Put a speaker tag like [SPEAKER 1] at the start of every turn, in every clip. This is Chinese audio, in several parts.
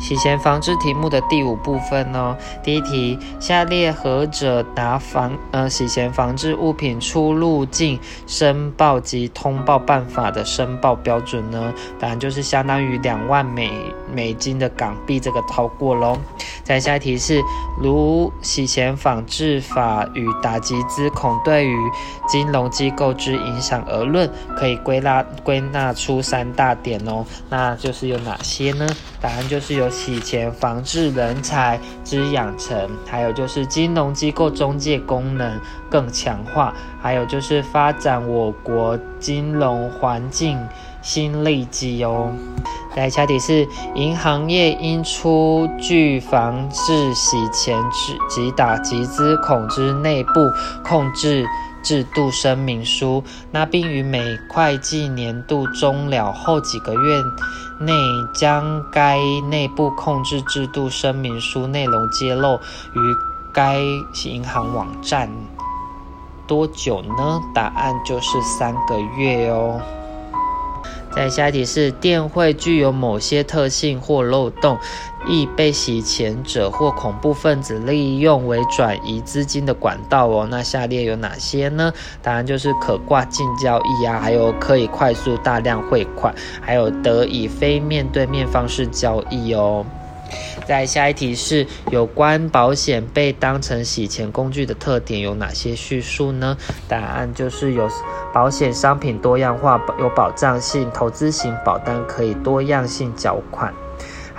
[SPEAKER 1] 洗钱防治题目的第五部分哦。第一题，下列何者达防呃洗钱防治物品出入境申报及通报办法的申报标准呢？答案就是相当于两万美美金的港币，这个逃过喽。再下一题是，如洗钱防治法与打击资恐对于金融机构之影响而论，可以归纳归纳出三大点哦。那就是有哪些呢？答案就是有洗钱防治人才之养成，还有就是金融机构中介功能更强化，还有就是发展我国金融环境新利基哦。来，下题是银行业应出具防治洗钱之及打击资恐之内部控制制度声明书，那并于每会计年度终了后几个月内，将该内部控制制度声明书内容揭露于该银行网站。多久呢？答案就是三个月哦。在下一题是电汇具有某些特性或漏洞，易被洗钱者或恐怖分子利用为转移资金的管道哦。那下列有哪些呢？答案就是可挂进交易啊，还有可以快速大量汇款，还有得以非面对面方式交易哦。在下一题是有关保险被当成洗钱工具的特点有哪些叙述呢？答案就是有保险商品多样化，有保障性，投资型保单可以多样性缴款。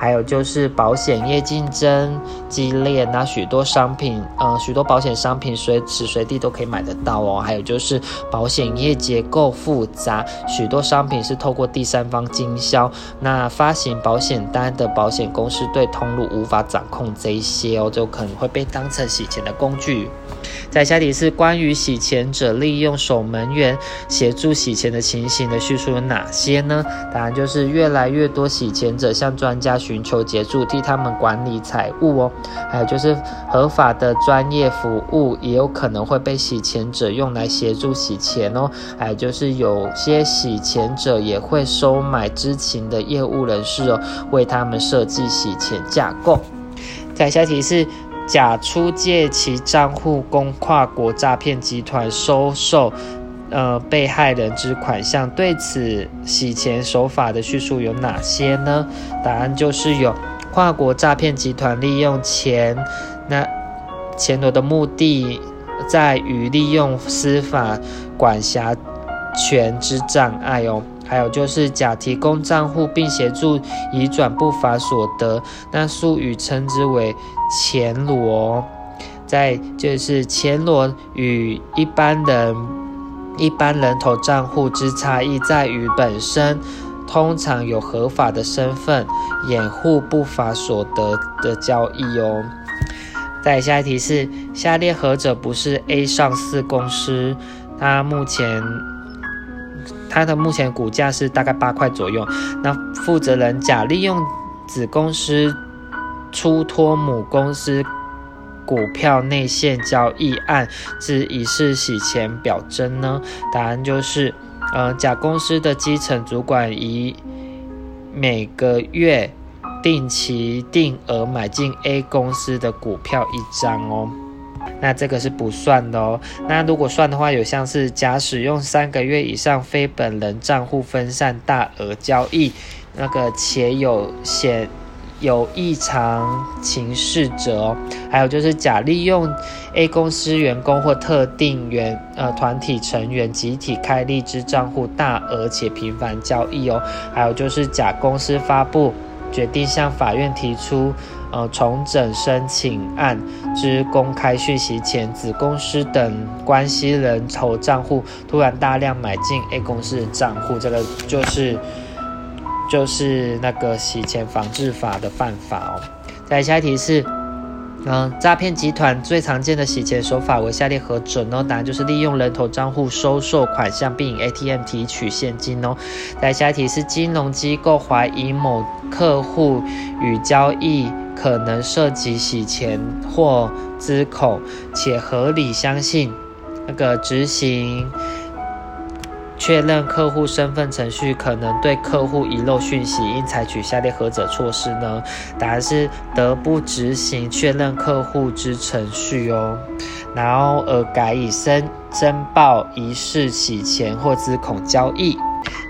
[SPEAKER 1] 还有就是保险业竞争激烈，那许多商品，呃，许多保险商品随时随地都可以买得到哦。还有就是保险业结构复杂，许多商品是透过第三方经销，那发行保险单的保险公司对通路无法掌控这一些哦，就可能会被当成洗钱的工具。在下题是关于洗钱者利用守门员协助洗钱的情形的叙述有哪些呢？答案就是越来越多洗钱者向专家寻求协助，替他们管理财物哦。还有就是合法的专业服务也有可能会被洗钱者用来协助洗钱哦。还有就是有些洗钱者也会收买知情的业务人士哦，为他们设计洗钱架构。在下题是。假出借其账户供跨国诈骗集团收受，呃，被害人之款项。对此洗钱手法的叙述有哪些呢？答案就是有跨国诈骗集团利用钱，那钱挪的目的在于利用司法管辖权之障碍哦。还有就是假提供账户并协助移转不法所得，那术语称之为钱罗。再就是钱罗与一般人一般人头账户之差异在于本身通常有合法的身份，掩护不法所得的交易哦。再下一题是下列何者不是 A 上市公司？它目前。它的目前股价是大概八块左右。那负责人甲利用子公司出托母公司股票内线交易案之以示洗钱表征呢？答案就是，呃，甲公司的基层主管以每个月定期定额买进 A 公司的股票一张哦。那这个是不算的哦。那如果算的话，有像是甲使用三个月以上非本人账户分散大额交易，那个且有显有异常情事者哦。还有就是甲利用 A 公司员工或特定员呃团体成员集体开立之账户大额且频繁交易哦。还有就是甲公司发布决定向法院提出。呃，重整申请案之公开讯息前，子公司等关系人头账户突然大量买进 A 公司的账户，这个就是就是那个洗钱防治法的犯法哦。再下一题是。嗯，诈骗集团最常见的洗钱手法为下列何者呢？答案就是利用人头账户收受款项，并以 ATM 提取现金哦。再，下一题是金融机构怀疑某客户与交易可能涉及洗钱或资恐，且合理相信那个执行。确认客户身份程序可能对客户遗漏讯息，应采取下列何者措施呢？答案是得不执行确认客户之程序哦，然后而改以申申报疑似洗钱或资恐交易。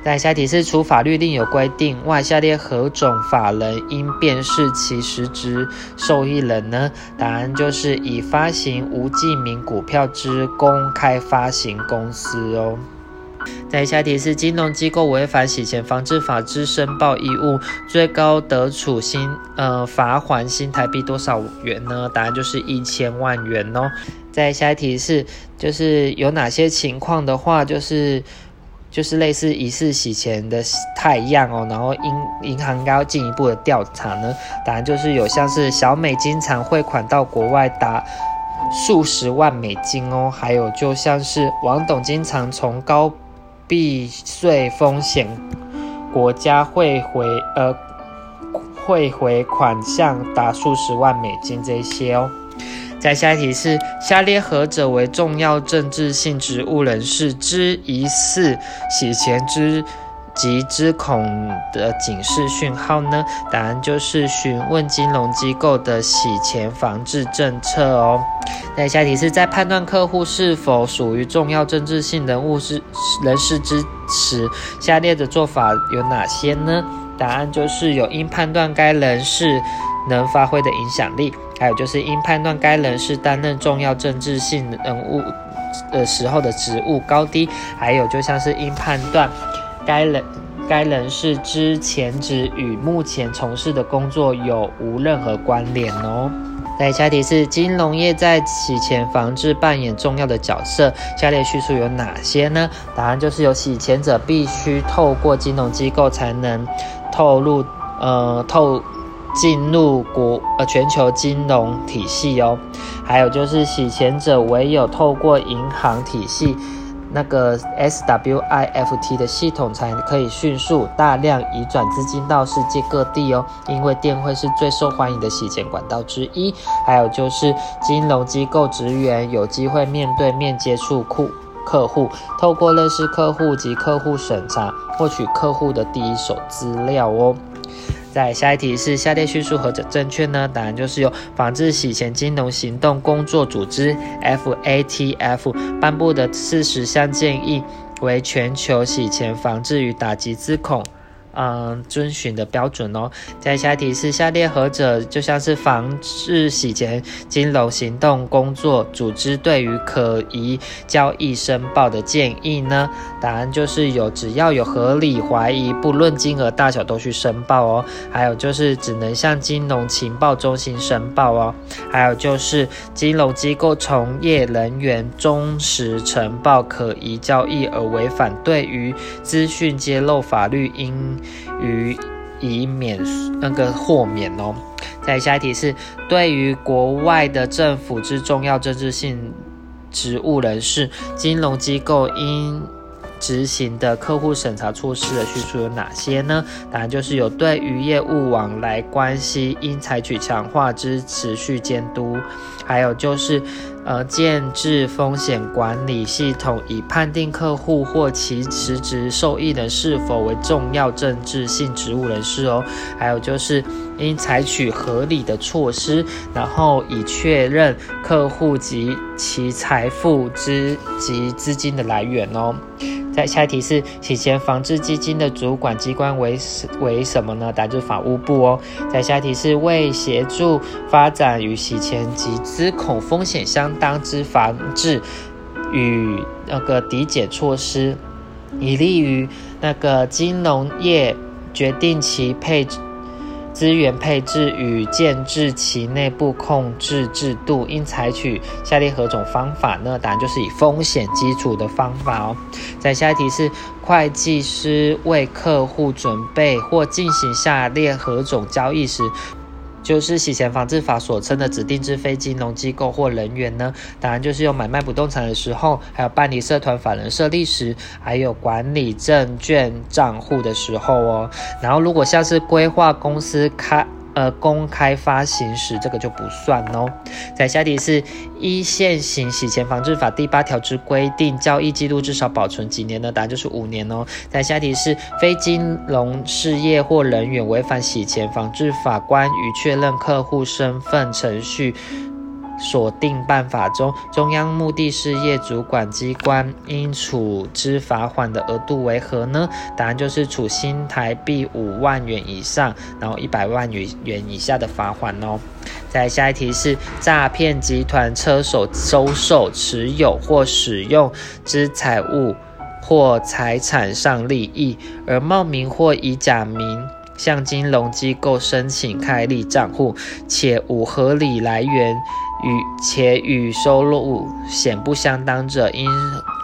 [SPEAKER 1] 在下题是，除法律另有规定外，下列何种法人应辨识其实质受益人呢？答案就是以发行无记名股票之公开发行公司哦。在下题是，金融机构违反洗钱防治法之申报义务，最高得处新呃罚款新台币多少元呢？答案就是一千万元哦。在下一题是，就是有哪些情况的话，就是。就是类似疑似洗钱的太样哦，然后银银行应该要进一步的调查呢。当然就是有像是小美经常汇款到国外达数十万美金哦，还有就像是王董经常从高避税风险国家汇回呃汇回款项达数十万美金这些哦。在下一题是：下列何者为重要政治性职务人士之疑似洗钱之及之恐的警示讯号呢？答案就是询问金融机构的洗钱防治政策哦。在下一题是在判断客户是否属于重要政治性人物之人士之时，下列的做法有哪些呢？答案就是有应判断该人士能发挥的影响力。还有就是应判断该人士担任重要政治性人物的时候的职务高低，还有就像是应判断该人该人士之前职与目前从事的工作有无任何关联哦。在下题是金融业在洗钱防治扮演重要的角色，下列叙述有哪些呢？答案就是有洗钱者必须透过金融机构才能透露呃透。进入国呃全球金融体系哦，还有就是洗钱者唯有透过银行体系那个 SWIFT 的系统，才可以迅速大量移转资金到世界各地哦。因为电汇是最受欢迎的洗钱管道之一。还有就是金融机构职员有机会面对面接触库客户，透过认识客户及客户审查，获取客户的第一手资料哦。在下一题是下列叙述何者正确呢？答案就是由防治洗钱金融行动工作组织 （FATF） 颁布的四十项建议，为全球洗钱防治与打击资恐。嗯，遵循的标准哦。再下题是下列何者就像是防治洗钱金融行动工作组织对于可疑交易申报的建议呢？答案就是有，只要有合理怀疑，不论金额大小都去申报哦。还有就是只能向金融情报中心申报哦。还有就是金融机构从业人员忠实呈报可疑交易而违反对于资讯揭露法律应。予以免那个豁免哦。再下一题是，对于国外的政府之重要政治性职务人士，金融机构应执行的客户审查措施的叙述有哪些呢？答案就是有对于业务往来关系应采取强化之持续监督，还有就是。呃，建置风险管理系统以判定客户或其辞职受益人是否为重要政治性职务人士哦。还有就是应采取合理的措施，然后以确认客户及其财富之及资金的来源哦。在下一题是洗钱防治基金的主管机关为为什么呢？答就是法务部哦。在下一题是为协助发展与洗钱及资恐风险相当之防治与那个抵解措施，以利于那个金融业决定其配置。资源配置与建制其内部控制制度，应采取下列何种方法呢？答案就是以风险基础的方法哦。在下一题是会计师为客户准备或进行下列何种交易时。就是洗钱防治法所称的指定制非金融机构或人员呢？当然就是有买卖不动产的时候，还有办理社团法人设立时，还有管理证券账户的时候哦。然后如果像是规划公司开呃，公开发行时，这个就不算哦。在下题是一线型洗钱防治法第八条之规定，交易记录至少保存几年呢？答案就是五年哦。在下题是非金融事业或人员违反洗钱防治法关于确认客户身份程序。锁定办法中，中央目的事业主管机关应处之罚款的额度为何呢？答案就是处新台币五万元以上，然后一百万元元以下的罚款哦。再下一题是诈骗集团车手收受、持有或使用之财物或财产上利益，而冒名或以假名向金融机构申请开立账户，且无合理来源。与且与收入显不相当者，应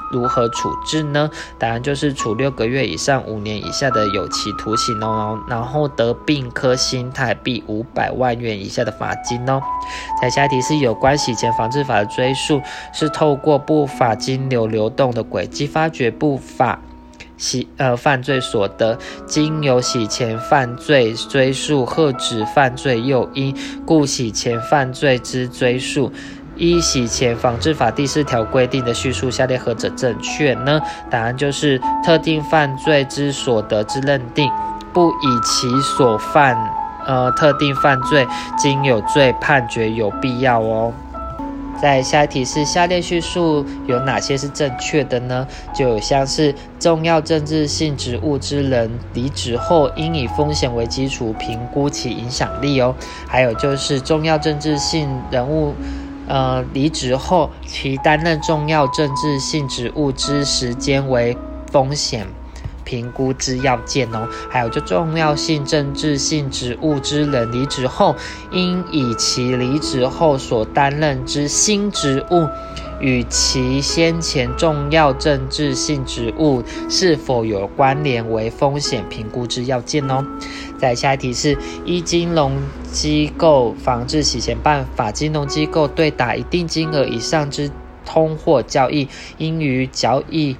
[SPEAKER 1] 如何处置呢？答案就是处六个月以上五年以下的有期徒刑哦，然后得并科新台币五百万元以下的罚金哦。在下题是有关洗钱防治法的追诉，是透过不法金流流动的轨迹，发掘不法。洗呃犯罪所得，经由洗钱犯罪追诉，遏止犯罪诱因，故洗钱犯罪之追诉，依洗钱防治法第四条规定的叙述，下列何者正确呢？答案就是特定犯罪之所得之认定，不以其所犯呃特定犯罪经有罪判决有必要哦。在下一题是下列叙述有哪些是正确的呢？就有像是重要政治性职务之人离职后，应以风险为基础评估其影响力哦。还有就是重要政治性人物，呃，离职后其担任重要政治性职务之时间为风险。评估之要件哦，还有就重要性政治性职务之人离职后，应以其离职后所担任之新职务与其先前重要政治性职务是否有关联为风险评估之要件哦。再下一题是依金融机构防治洗钱办法，金融机构对打一定金额以上之通货交易，应于交易。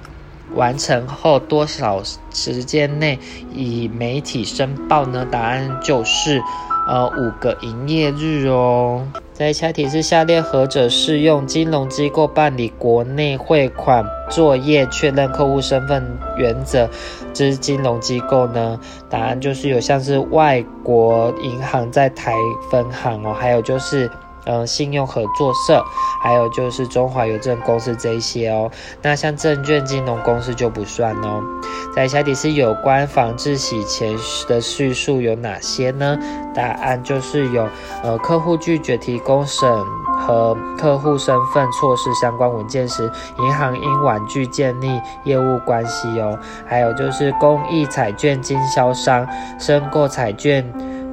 [SPEAKER 1] 完成后多少时间内以媒体申报呢？答案就是，呃，五个营业日哦。再下题是下列何者适用金融机构办理国内汇款作业确认客户身份原则之金融机构呢？答案就是有像是外国银行在台分行哦，还有就是。嗯，信用合作社，还有就是中华邮政公司这一些哦。那像证券金融公司就不算哦。在下题是有关防治洗钱的叙述有哪些呢？答案就是有，呃，客户拒绝提供审核客户身份措施相关文件时，银行应婉拒建立业务关系哦。还有就是公益彩券经销商申购彩券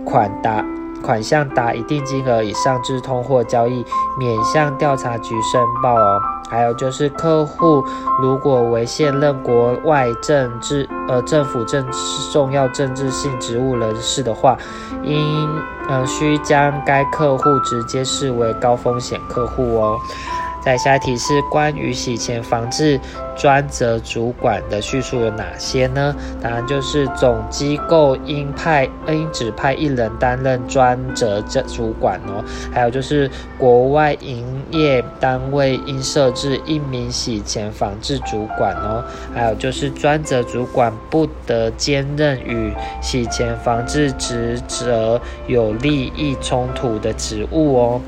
[SPEAKER 1] 款达。款项达一定金额以上之通货交易，免向调查局申报哦。还有就是客户如果为现任国外政治呃政府政治重要政治性职务人士的话，应呃需将该客户直接视为高风险客户哦。在下一题是关于洗钱防治专责主管的叙述有哪些呢？答案就是总机构应派应指派一人担任专责这主管哦。还有就是国外营业单位应设置一名洗钱防治主管哦。还有就是专责主管不得兼任与洗钱防治职责有利益冲突的职务哦。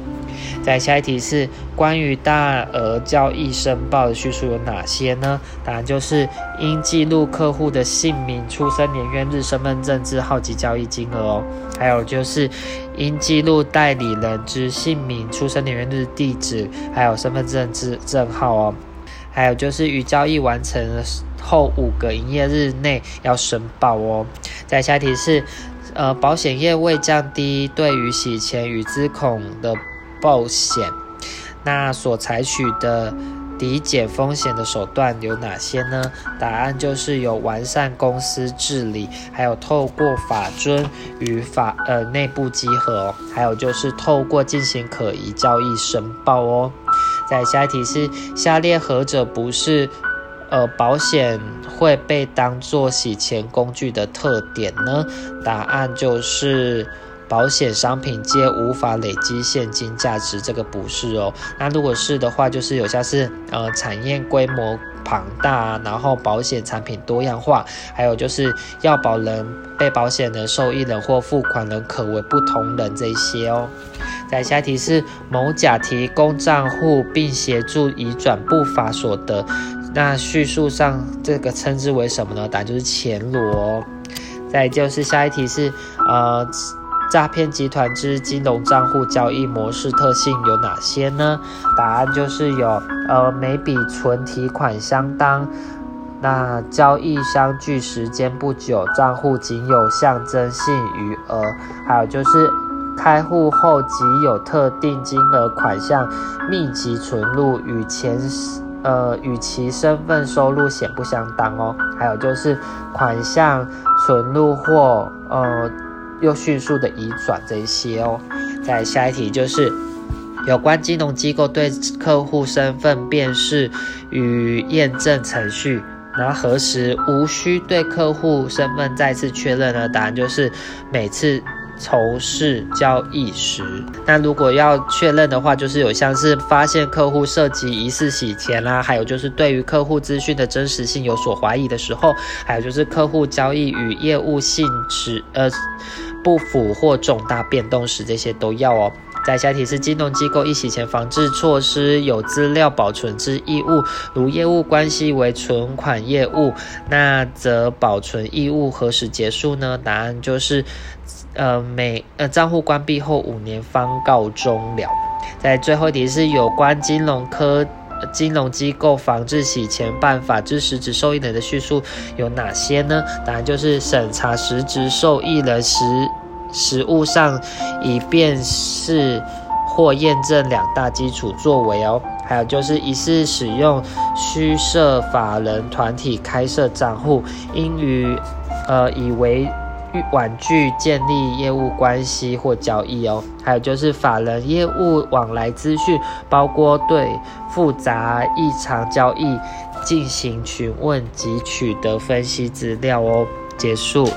[SPEAKER 1] 在下一题是关于大额交易申报的叙述有哪些呢？答案就是应记录客户的姓名、出生年月日、身份证字号及交易金额哦。还有就是应记录代理人之姓名、出生年月日、地址，还有身份证字证号哦。还有就是与交易完成后五个营业日内要申报哦。在下一题是呃，保险业为降低对于洗钱与资恐的保险，那所采取的抵减风险的手段有哪些呢？答案就是有完善公司治理，还有透过法遵与法呃内部稽核，还有就是透过进行可疑交易申报哦。在下一题是下列何者不是呃保险会被当作洗钱工具的特点呢？答案就是。保险商品皆无法累积现金价值，这个不是哦。那如果是的话，就是有像是呃产业规模庞大，然后保险产品多样化，还有就是要保人、被保险人、受益人或付款人可为不同人这一些哦。在下一题是某甲提供账户并协助移转不法所得，那叙述上这个称之为什么呢？答案就是前罗。再就是下一题是呃。诈骗集团之金融账户交易模式特性有哪些呢？答案就是有，呃，每笔存提款相当，那交易相距时间不久，账户仅有象征性余额，还有就是开户后即有特定金额款项密集存入，与前呃与其身份收入显不相当哦，还有就是款项存入或呃。又迅速的移转这一些哦，再下一题就是有关金融机构对客户身份辨识与验证程序，那核实无需对客户身份再次确认呢？答案就是每次从事交易时。那如果要确认的话，就是有像是发现客户涉及疑似洗钱啦，还有就是对于客户资讯的真实性有所怀疑的时候，还有就是客户交易与业务性质呃。不符或重大变动时，这些都要哦。在下题是金融机构一洗钱防治措施有资料保存之义务，如业务关系为存款业务，那则保存义务何时结束呢？答案就是，呃，每呃账户关闭后五年方告终了。在最后一题是有关金融科。金融机构防治洗钱办法之实质受益人的叙述有哪些呢？答案就是审查实质受益人实实物上以辨识或验证两大基础作为哦，还有就是疑似使用虚设法人团体开设账户，应于呃以为。婉拒建立业务关系或交易哦，还有就是法人业务往来资讯，包括对复杂异常交易进行询问及取得分析资料哦。结束。